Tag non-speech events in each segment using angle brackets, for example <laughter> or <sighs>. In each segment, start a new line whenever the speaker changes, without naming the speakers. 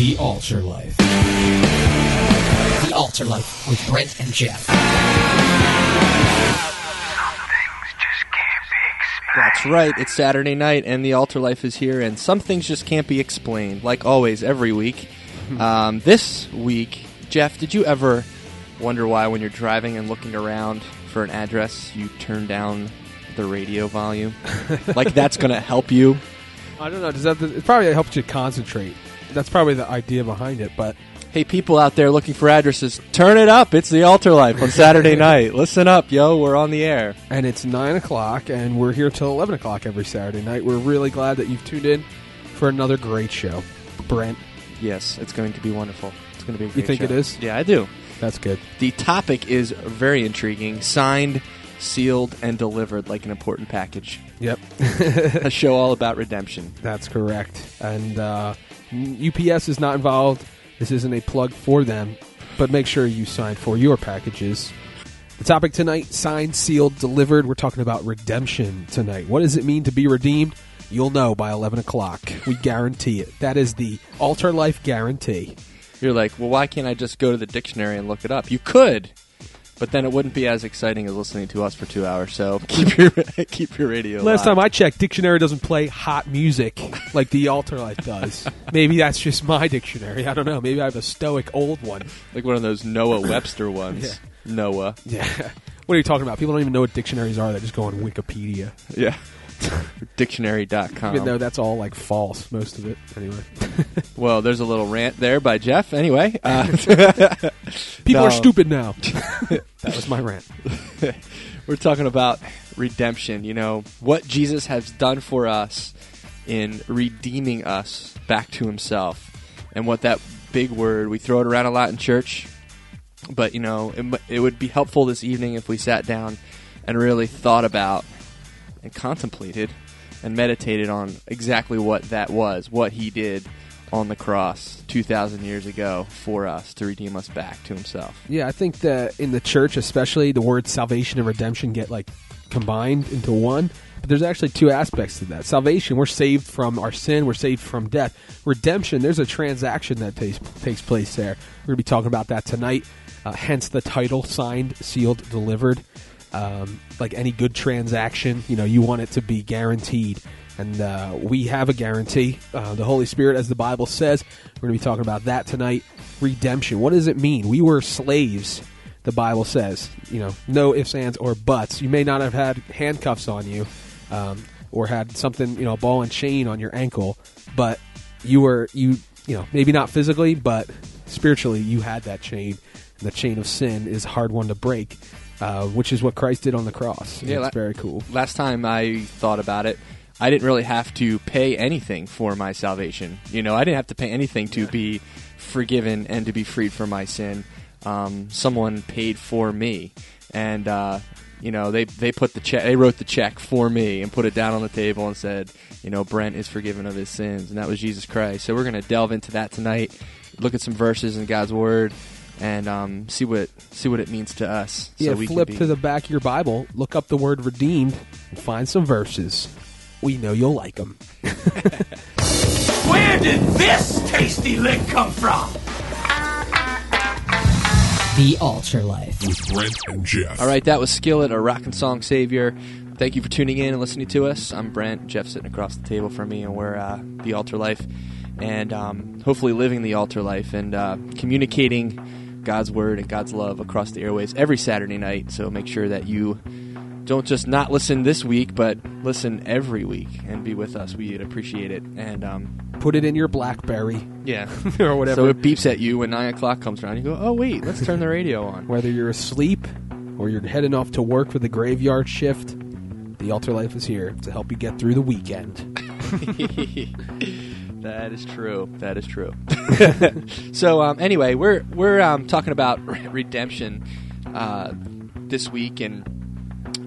The Altar Life. The Altar Life with Brent and Geoff.
That's right. It's Saturday night, and the altar life is here, and some things just can't be explained, like always, every week. Um, this week, Geoff, did you ever wonder why, when you're driving and looking around for an address, you turn down the radio volume? <laughs> like that's going to help you?
I don't know. Does that? It probably helps you concentrate. That's probably the idea behind it. But
Hey, people out there looking for addresses, turn it up. It's the altar life on Saturday <laughs> night. Listen up, yo. We're on the air.
and it's nine o'clock, and we're here till eleven o'clock every Saturday night. We're really glad that you've tuned in for another great show. Brent,
Yes, it's going to be wonderful. It's going to be great
think
show.
it is?
Yeah, I do.
that's good.
The topic is very intriguing. Signed, sealed, and delivered like an important package.
Yep, <laughs>
A show all <laughs> about redemption.
that's correct. And uh, UPS is not involved. This isn't a plug for them, but make sure you sign for your packages. The topic tonight: signed, sealed, delivered. We're talking about redemption tonight. What does it mean to be redeemed? You'll know by eleven o'clock. We guarantee it. That is the altar life guarantee.
You're like, well, why can't I just go to the dictionary and look it up? You could, but then it wouldn't be as exciting as listening to us for two hours. So <laughs> keep your <laughs> keep your radio.
Last
live.
time I checked, dictionary doesn't play hot music like the altar life does. Maybe that's just my dictionary. I don't know. Maybe I have a stoic old one.
like one of those Noah <laughs> Webster ones.
Yeah.
Noah.
Yeah. What are you talking about? People don't even know what dictionaries are. They just go on Wikipedia.
Yeah. <laughs> Dictionary.com.
Even though that's all like false, most of it. Anyway, <laughs>
well, there's a little rant there by Geoff. Anyway, uh, <laughs>
people
No.
are stupid now. that was my rant.
we're talking about redemption. You know, what Jesus has done for us in redeeming us back to himself. And what that big word, we throw it around a lot in church, but, you know, it, it would be helpful this evening if we sat down and really thought about and contemplated and meditated on exactly what that was, what he did on the cross 2,000 years ago for us to redeem us back to himself.
Yeah, I think that in the church, especially, the words salvation and redemption get like combined into one. But there's actually two aspects to that. Salvation, we're saved from our sin, we're saved from death. Redemption, there's a transaction that takes takes place there. We're going to be talking about that tonight. Uh, hence the title: signed, sealed, delivered. Um, like any good transaction, you know, you want it to be guaranteed. And uh, we have a guarantee. Uh, the Holy Spirit, as the Bible says, we're going to be talking about that tonight. Redemption. What does it mean? We were slaves, the Bible says. You know, no ifs, ands, or buts. You may not have had handcuffs on you um, or had something, you know, a ball and chain on your ankle, but you were, you, you know, maybe not physically, but spiritually, you had that chain. And the chain of sin is a hard one to break, uh, which is what Christ did on the cross.
Yeah,
it's
la-
very cool.
last time I thought about it, I didn't really have to pay anything for my salvation. You know, I didn't have to pay anything to be forgiven and to be freed from my sin. Um, someone paid for me, and uh, you know they they put the check, they wrote the check for me and put it down on the table and said, you know, Brent is forgiven of his sins, and that was Jesus Christ. So we're going to delve into that tonight, look at some verses in God's Word, and um, see what see what it means to us.
Yeah,
so we can
flip
be-
to the back of your Bible, look up the word redeemed, and find some verses. We know you'll like them. <laughs>
Where did this tasty lick come from?
The Altar Life.
with Brent and Geoff.
All right, that was Skillet, a rock and song savior. Thank you for tuning in and listening to us. I'm Brent. Geoff sitting across the table from me, and we're uh, the altar life, and um, hopefully living the altar life and uh, communicating God's word and God's love across the airways every Saturday night. So make sure that you don't just not listen this week, but listen every week and be with us. We'd appreciate it. And um,
Put it in your Blackberry
yeah, <laughs>
or whatever.
so it beeps at you when nine o'clock comes around. You go, oh wait, let's turn the radio on. <laughs>
Whether you're asleep or you're heading off to work for the graveyard shift, the Altar Life is here to help you get through the weekend. <laughs>
that is true. That is true. <laughs> <laughs> so um, anyway, we're we're um, talking about re- <laughs> redemption uh, this week, and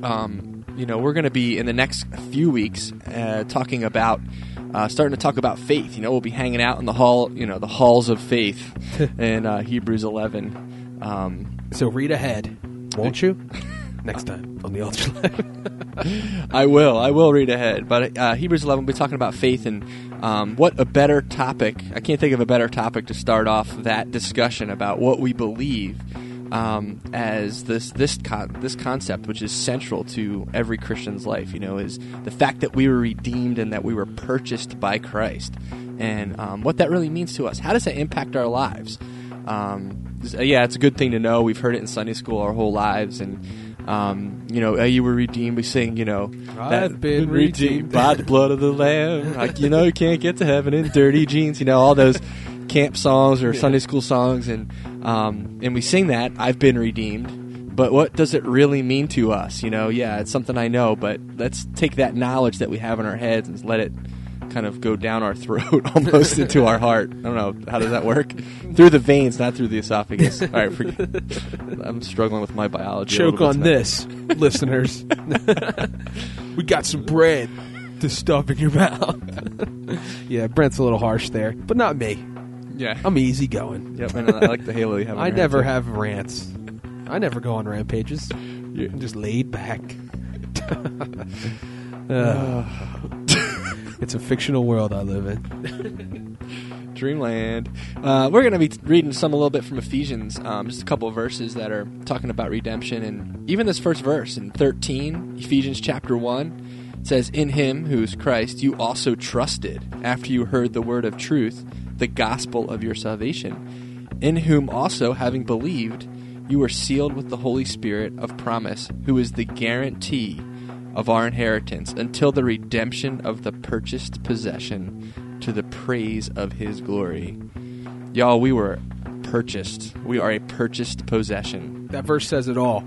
um, you know we're going to be in the next few weeks uh, talking about. Uh, starting to talk about faith, you know, we'll be hanging out in the hall, you know, the halls of faith in uh, Hebrews 11. Um,
So read ahead, won't you? Next time on the Altar Life. <laughs>
I will. I will read ahead. But uh, Hebrews 11, we'll be talking about faith and um, what a better topic. I can't think of a better topic to start off that discussion about what we believe um, as this this con- this concept, which is central to every Christian's life. You know, is the fact that we were redeemed and that we were purchased by Christ, and um, what that really means to us. How does that impact our lives? Um, yeah, it's a good thing to know. We've heard it in Sunday school our whole lives, and um, you know, you were redeemed. We sing, you know,
I've been redeemed.
by the blood of the Lamb. Like, you know, you can't get to heaven in dirty jeans. You know, all those camp songs or Sunday school songs, and um, and we sing that. I've been redeemed. But what does it really mean to us? You know, yeah, it's something I know, but let's take that knowledge that we have in our heads and let it kind of go down our throat <laughs> almost into our heart. I don't know how does that work? through the veins, not through the esophagus. All right, forget. I'm struggling with my biology.
Choke on
tonight.
this, listeners. <laughs> we got some bread to stuff in your mouth. yeah, Brent's a little harsh there, but not me.
Yeah.
I'm easy going.
Yep, and I like the halo you have.
I never
head,
have rants. I never go on rampages. I'm just laid back. <laughs> Uh, <sighs> it's a fictional world I live in. <laughs>
Dreamland. Uh, we're going to be reading some a little bit from Ephesians, um, just a couple verses that are talking about redemption, and even this first verse in 13, Ephesians chapter one, says, "In Him, who is Christ, you also trusted after you heard the word of truth, the gospel of your salvation, in whom also, having believed, you were sealed with the Holy Spirit of promise, who is the guarantee." Of our inheritance until the redemption of the purchased possession to the praise of his glory. Y'all, we were purchased. We are a purchased possession.
That verse says it all.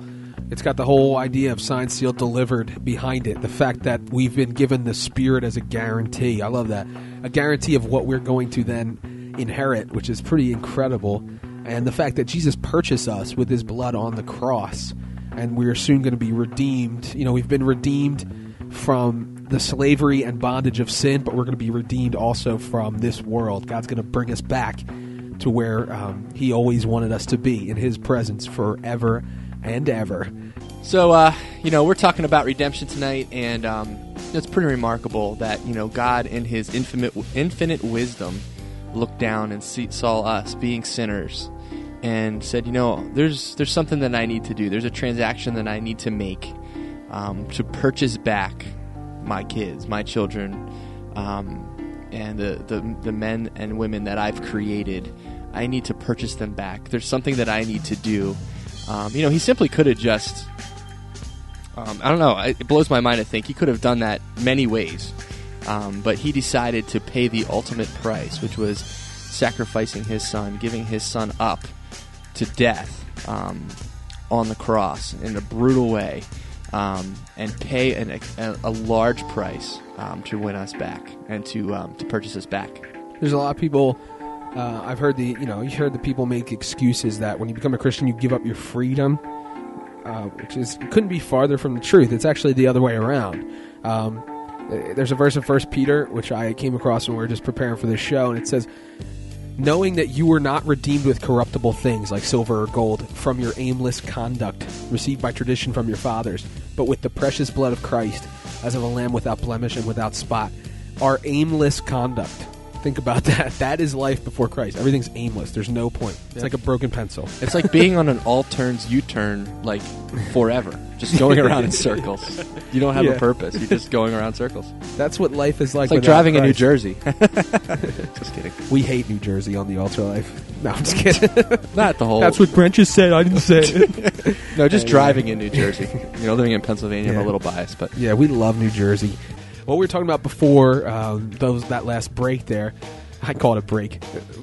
It's got the whole idea of signed, sealed, delivered behind it. The fact that we've been given the Spirit as a guarantee. I love that. A guarantee of what we're going to then inherit, which is pretty incredible. And the fact that Jesus purchased us with his blood on the cross. And we're soon going to be redeemed. You know, we've been redeemed from the slavery and bondage of sin, but we're going to be redeemed also from this world. God's going to bring us back to where um, He always wanted us to be in His presence forever and ever.
So, uh, you know, we're talking about redemption tonight, and um, it's pretty remarkable that you know God, in His infinite infinite wisdom, looked down and see, saw us being sinners, and said, you know, there's there's something that I need to do. There's a transaction that I need to make um, to purchase back my kids, my children, um, and the, the the men and women that I've created. I need to purchase them back. There's something that I need to do. Um, you know, he simply could have just. Um, I don't know. It blows my mind to think he could have done that many ways, um, but he decided to pay the ultimate price, which was sacrificing his son, giving his son up to death um, on the cross in a brutal way, um, and pay an, a, a large price um, to win us back and to um, to purchase us back.
There's a lot of people. Uh, I've heard the you know you heard the people make excuses that when you become a Christian you give up your freedom, uh, which is couldn't be farther from the truth. It's actually the other way around. Um, there's a verse in First Peter which I came across when we were just preparing for this show, and it says, "Knowing that you were not redeemed with corruptible things like silver or gold from your aimless conduct received by tradition from your fathers, but with the precious blood of Christ, as of a lamb without blemish and without spot." Our aimless conduct. Think about <laughs> that. That is life before Christ. Everything's aimless. There's no point. It's like a broken pencil.
It's like being on an all turns U turn like forever, just <laughs> going around in circles. You don't have
Yeah.
a purpose. You're just going around circles.
That's what life is like.
It's like
without
driving in New
Christ.
Jersey. <laughs> just kidding.
We hate New Jersey on the altar Ultralife. No, I'm just kidding.
Not the whole.
That's what Brent just said. I didn't say it.
No, just driving in New Jersey. You know, living in Pennsylvania, I'm
Yeah.
a little biased, but
yeah, we love New Jersey. What we were talking about before um, those that last break there, I call it a break.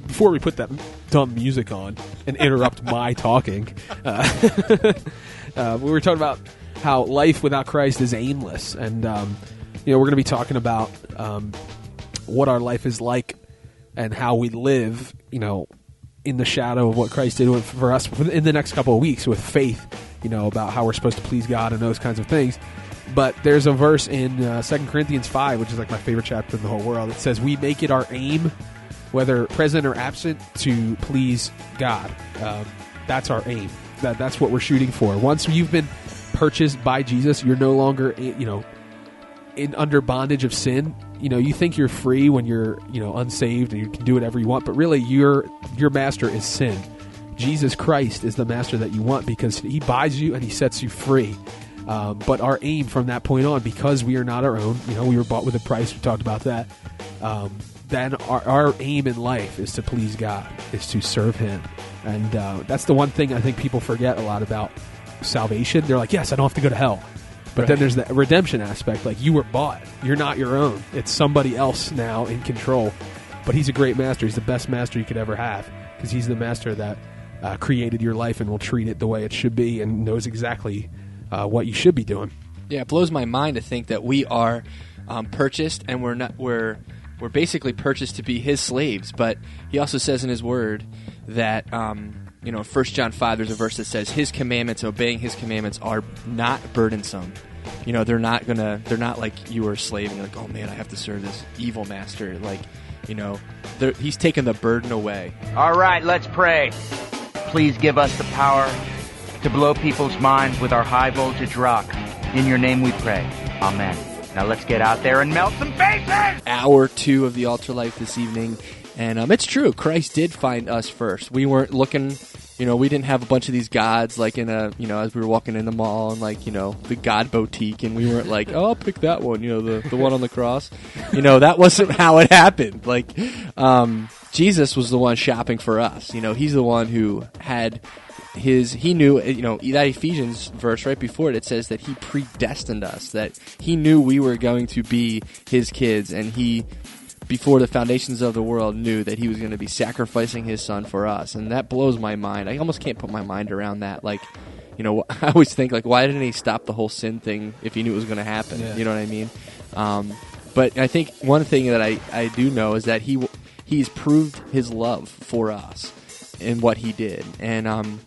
Before we put that dumb music on and interrupt <laughs> my talking, uh, <laughs> uh, we were talking about how life without Christ is aimless, and um, you know we're going to be talking about um, what our life is like and how we live. You know, in the shadow of what Christ did for us in the next couple of weeks with faith. You know about how we're supposed to please God and those kinds of things. But there's a verse in uh, Corinthians 5, which is like my favorite chapter in the whole world. It says, We make it our aim, whether present or absent, to please God. Um, that's our aim. That, that's what we're shooting for. Once you've been purchased by Jesus. You're no longer, eh, you know, in under bondage of sin. You know, you think you're free when you're, you know, unsaved and you can do whatever you want, but really your your master is sin. Jesus Christ is the master that you want because he buys you and he sets you free. Um, but our aim from that point on, because we are not our own, you know, we were bought with a price. We talked about that. Um, then our, our aim in life is to please God, is to serve Him, and uh, that's the one thing I think people forget a lot about salvation. They're like, yes, I don't have to go to hell. But then there's the redemption aspect. Like you were bought. You're not your own. It's somebody else now in control. But he's a great master. He's the best master you could ever have because he's the master that uh, created your life and will treat it the way it should be and knows exactly uh, what you should be doing.
Yeah, it blows my mind to think that we are um, purchased and we're not we're we're basically purchased to be His slaves. But He also says in His Word that um, you know, First John five, there's a verse that says His commandments, obeying His commandments, are not burdensome. You know, they're not gonna, they're not like you are a slave and you're like, oh man, I have to serve this evil master. Like, you know, He's taken the burden away.
All right, let's pray. Please give us the power to blow people's minds with our high voltage rock. In your name we pray. Amen. Now let's get out there and melt some faces!
hour two of the altar life this evening and um, it's true christ did find us first we weren't looking you know we didn't have a bunch of these gods like in a you know as we were walking in the mall and like you know the god boutique and we weren't like oh i'll pick that one you know the, the one on the cross you know that wasn't <laughs> how it happened like um, jesus was the one shopping for us you know he's the one who had his he knew you know that Ephesians verse right before it it says that he predestined us that he knew we were going to be his kids and he before the foundations of the world knew that he was going to be sacrificing his son for us. And that blows my mind. I almost can't put my mind around that. Like you know <laughs> I always think like why didn't he stop the whole sin thing if he knew it was going to happen?
Yeah.
you know what I mean? Um, but I think one thing that I, I do know is that he he's proved his love for us in what he did. And um,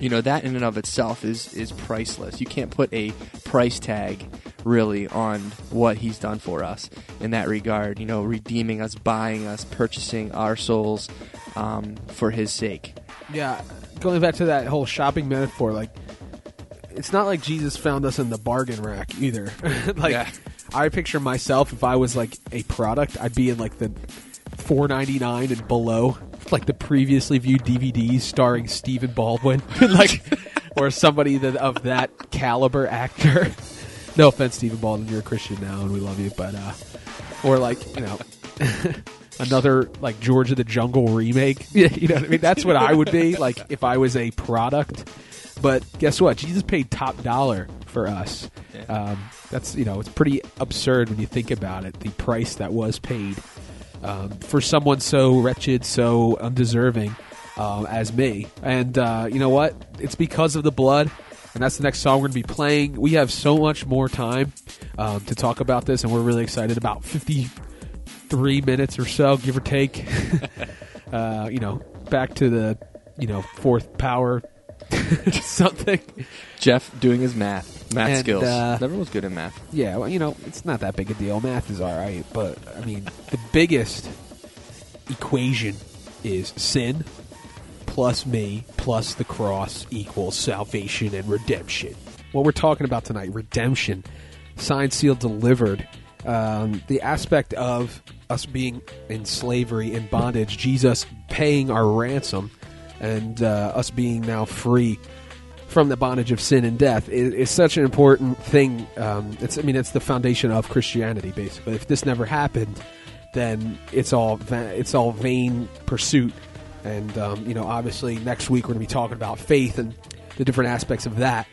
you know that in and of itself is is priceless. You can't put a price tag really on what he's done for us in that regard. You know, redeeming us, buying us, purchasing our souls um, for his sake.
Yeah, going back to that whole shopping metaphor, like it's not like Jesus found us in the bargain rack either. <laughs> like
Yeah.
I picture myself if I was like a product, I'd be in like the four ninety nine and below, like the previously viewed DVDs starring Stephen Baldwin, <laughs> like or somebody that of that caliber actor. no offense, Stephen Baldwin, you're a Christian now, and we love you, but uh, or like you know. <laughs> Another like George of the Jungle remake, <laughs> you know what I mean. That's what I would be like if I was a product. But guess what? Jesus paid top dollar for us. Um, that's you know it's pretty absurd when you think about it. The price that was paid um, for someone so wretched, so undeserving um, as me. And uh, you know what? It's because of the blood. And that's the next song we're going to be playing. We have so much more time um, to talk about this, and we're really excited. About fifty-three minutes or so, give or take. <laughs> uh, you know, back to the you know fourth power <laughs> something.
Geoff doing his math, math
And,
skills.
uh,
Never was good at math.
Yeah, well, you know, it's not that big a deal. Math is all right, but I mean, the biggest equation is sin plus me plus the cross equals salvation and redemption. What we're talking about tonight, redemption, signed, sealed, delivered. Um, the aspect of us being in slavery and bondage, Jesus paying our ransom, and uh, us being now free from the bondage of sin and death is, is such an important thing. Um, it's, I mean, it's the foundation of Christianity, basically. If this never happened, then it's all va- it's all vain pursuit. And um, you know, obviously, next week we're going to be talking about faith and the different aspects of that.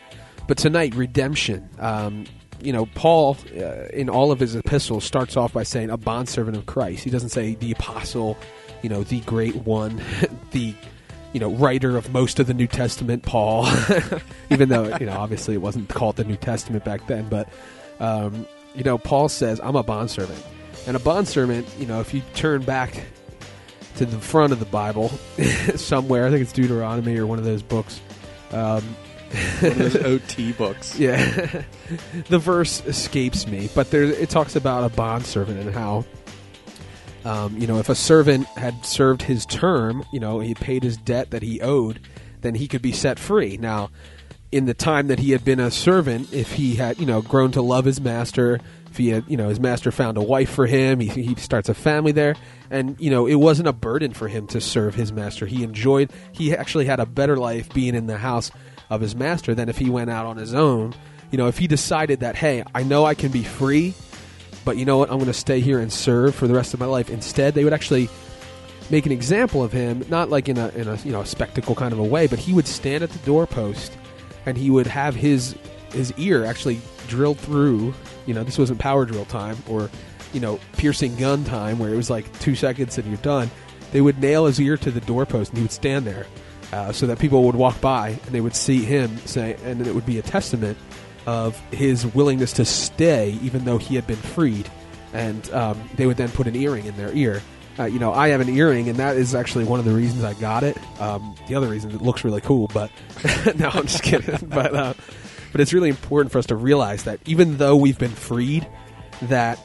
But tonight, redemption. Um, you know, Paul, uh, in all of his epistles, starts off by saying a bondservant of Christ. He doesn't say the apostle, you know, the great one, <laughs> the you know, writer of most of the New Testament, Paul, <laughs> even though, you know, obviously it wasn't called the New Testament back then. But, um, you know, Paul says, I'm a bondservant. And a bondservant, you know, if you turn back to the front of the Bible <laughs> somewhere, I think it's Deuteronomy or one of those books. Um,
One of those OT books. <laughs>
yeah, the verse escapes me, but there it talks about a bondservant and how, um, you know, if a servant had served his term, you know, he paid his debt that he owed, then he could be set free. Now, in the time that he had been a servant, if he had you know grown to love his master, if he had you know his master found a wife for him, he, he starts a family there, and you know it wasn't a burden for him to serve his master. He enjoyed. He actually had a better life being in the house of his master than if he went out on his own. You know, if he decided that, hey, I know I can be free, but you know what, I'm going to stay here and serve for the rest of my life. Instead, they would actually make an example of him, not like in a in a you know a spectacle kind of a way, but he would stand at the doorpost and he would have his his ear actually drilled through. You know, this wasn't power drill time or you know piercing gun time where it was like two seconds and you're done. They would nail his ear to the doorpost and he would stand there uh, so that people would walk by and they would see him say, and it would be a testament of his willingness to stay even though he had been freed. And um, they would then put an earring in their ear. Uh, you know, I have an earring, and that is actually one of the reasons I got it. Um, the other reason it looks really cool, but <laughs> no, I'm just kidding. <laughs> but uh, but it's really important for us to realize that even though we've been freed, that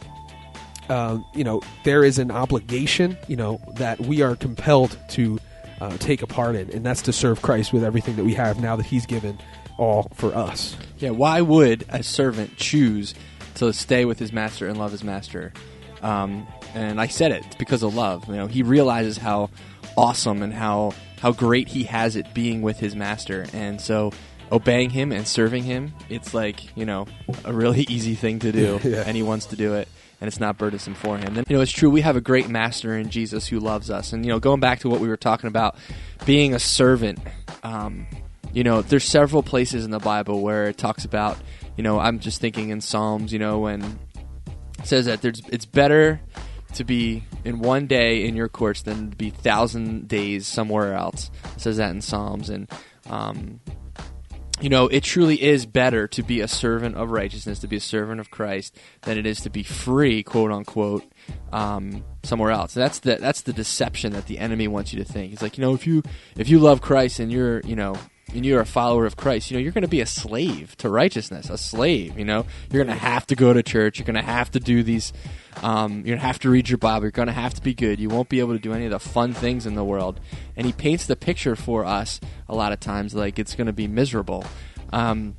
um, you know there is an obligation, you know, that we are compelled to uh, take a part in, and that's to serve Christ with everything that we have now that He's given all for us.
Yeah, why would a servant choose to stay with his master and love his master? Um, and I said it, it's because of love. You know, he realizes how awesome and how how great he has it being with his master, and so obeying him and serving him, it's like you know a really <laughs> easy thing to do, <laughs>
Yeah.
and he wants to do it. And it's not burdensome for him. And you know, it's true. We have a great master in Jesus who loves us. And you know, going back to what we were talking about, being a servant. Um, you know, there's several places in the Bible where it talks about, you know, I'm just thinking in Psalms, you know, when says that there's it's better to be in one day in your courts than to be thousand days somewhere else. It says that in Psalms, and um, you know, it truly is better to be a servant of righteousness, to be a servant of Christ, than it is to be free, quote unquote, um, somewhere else. That's the that's the deception that the enemy wants you to think. He's like, you know, if you if you love Christ and you're, you know, and you're a follower of Christ, you know, you're going to be a slave to righteousness, a slave. You know, you're going to have to go to church. You're going to have to do these. Um, you're going to have to read your Bible. You're going to have to be good. You won't be able to do any of the fun things in the world. And he paints the picture for us a lot of times like it's going to be miserable. Um,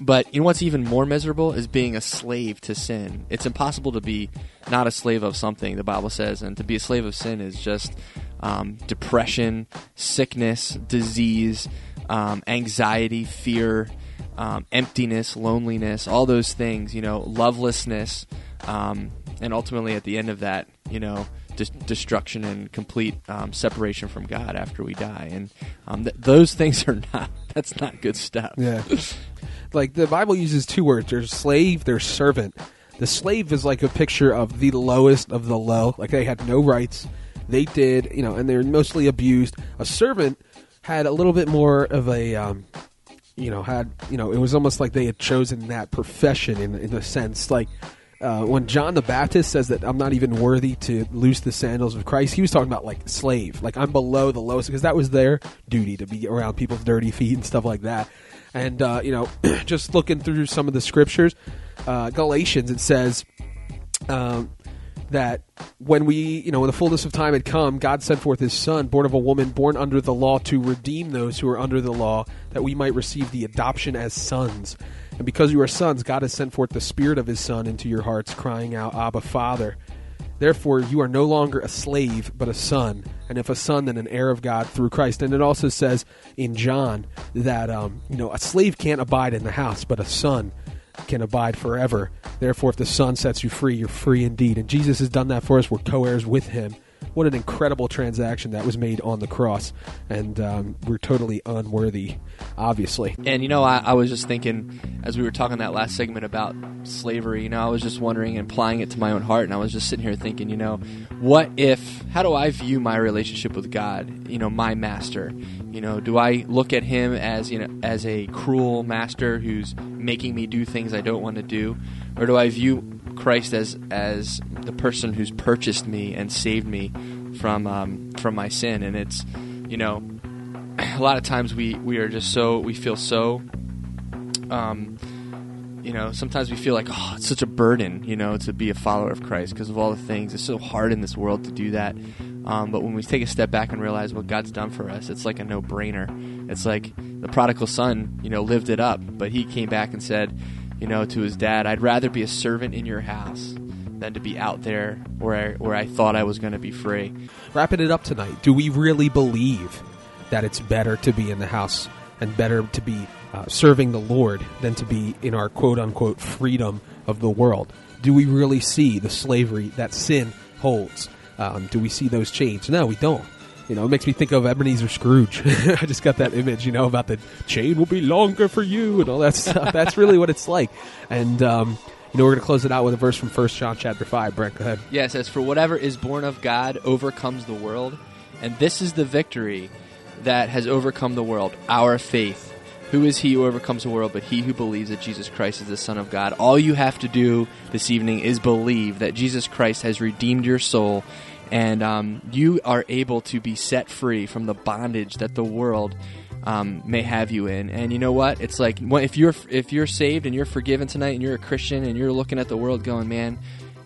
but you know what's even more miserable is being a slave to sin. It's impossible to be not a slave of something, the Bible says, and to be a slave of sin is just um, depression, sickness, disease, um, anxiety, fear, um, emptiness, loneliness, all those things, you know, lovelessness, um, and ultimately at the end of that, you know, dis- destruction and complete um, separation from God after we die. And um, th- those things are not, <laughs> that's not good stuff.
Yeah. like the Bible uses two words there's slave, there's servant. The slave is like a picture of the lowest of the low. Like they had no rights. They did, you know, and they're mostly abused. A servant had a little bit more of a, um, you know, had, you know, it was almost like they had chosen that profession in, in a sense. Like, uh, when John the Baptist says that I'm not even worthy to loose the sandals of Christ, he was talking about like slave, like I'm below the lowest because that was their duty to be around people's dirty feet and stuff like that. And uh, you know, <clears throat> just looking through some of the scriptures, uh, Galatians, it says um, that when we, you know, when the fullness of time had come, God sent forth His Son, born of a woman, born under the law, to redeem those who are under the law, that we might receive the adoption as sons. And because you are sons, God has sent forth the Spirit of His Son into your hearts, crying out, Abba, Father. Therefore, you are no longer a slave, but a son. And if a son, then an heir of God through Christ. And it also says in John that, um, you know, a slave can't abide in the house, but a son can abide forever. Therefore, if the son sets you free, you're free indeed. And Jesus has done that for us. We're co heirs with him. What an incredible transaction that was made on the cross. And um, we're totally unworthy, obviously.
And you know, I, I was just thinking as we were talking that last segment about slavery. You know, I was just wondering and applying it to my own heart, and I was just sitting here thinking, you know, what if? How do I view my relationship with God? You know, my master. You know, do I look at him as you know as a cruel master who's making me do things I don't want to do, or do I view Christ as as the person who's purchased me and saved me from um, from my sin? And it's you know <clears throat> a lot of times we, we are just so we feel so um, you know sometimes we feel like oh it's such a burden you know to be a follower of christ because of all the things it's so hard in this world to do that Um, but when we take a step back and realize what God's done for us, it's like a no-brainer. It's like the prodigal son, you know, lived it up, but he came back and said, you know, to his dad, "I'd rather be a servant in your house than to be out there where I, where I thought I was going to be free."
Wrapping it up tonight, do we really believe that it's better to be in the house and better to be uh, serving the Lord than to be in our quote unquote freedom of the world? Do we really see the slavery that sin holds? Um, do we see those chains? No, we don't. You know, it makes me think of Ebenezer Scrooge. <laughs> I just got that image, you know, about the chain will be longer for you and all that stuff. That's really what it's like. And, um, you know, we're going to close it out with a verse from First John chapter 5. Brent, go ahead.
Yeah, it says, For whatever is born of God overcomes the world, and this is the victory that has overcome the world, our faith. Who is he who overcomes the world but he who believes that Jesus Christ is the Son of God? All you have to do this evening is believe that Jesus Christ has redeemed your soul, and um, you are able to be set free from the bondage that the world um, may have you in. And you know what? It's like if you're if you're saved and you're forgiven tonight, and you're a Christian, and you're looking at the world going, man,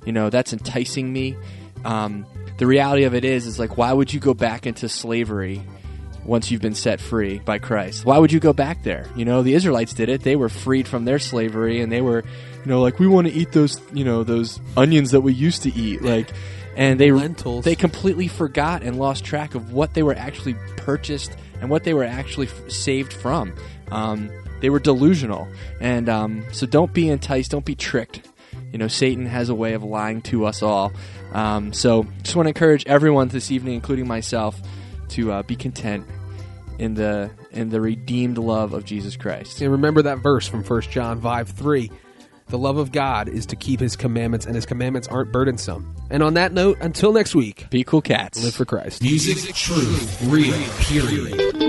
you know that's enticing me. Um, the reality of it is, is like, why would you go back into slavery? Once you've been set free by Christ. Why would you go back there? You know, the Israelites did it. They were freed from their slavery and they were, you know, like we want to eat those, you know, those onions that we used to eat, like and they
Lentils.
they completely forgot and lost track of what they were actually purchased and what they were actually f- saved from. Um, they were delusional, and um, so don't be enticed, don't be tricked. You know, Satan has a way of lying to us all. Um, so, just want to encourage everyone this evening, including myself, to uh, be content in the in the redeemed love of Jesus Christ.
And remember that verse from 1 John 5 3. The love of God is to keep his commandments, and his commandments aren't burdensome. And on that note, until next week,
Be cool, cats.
live for Christ.
Music, truth, real, period.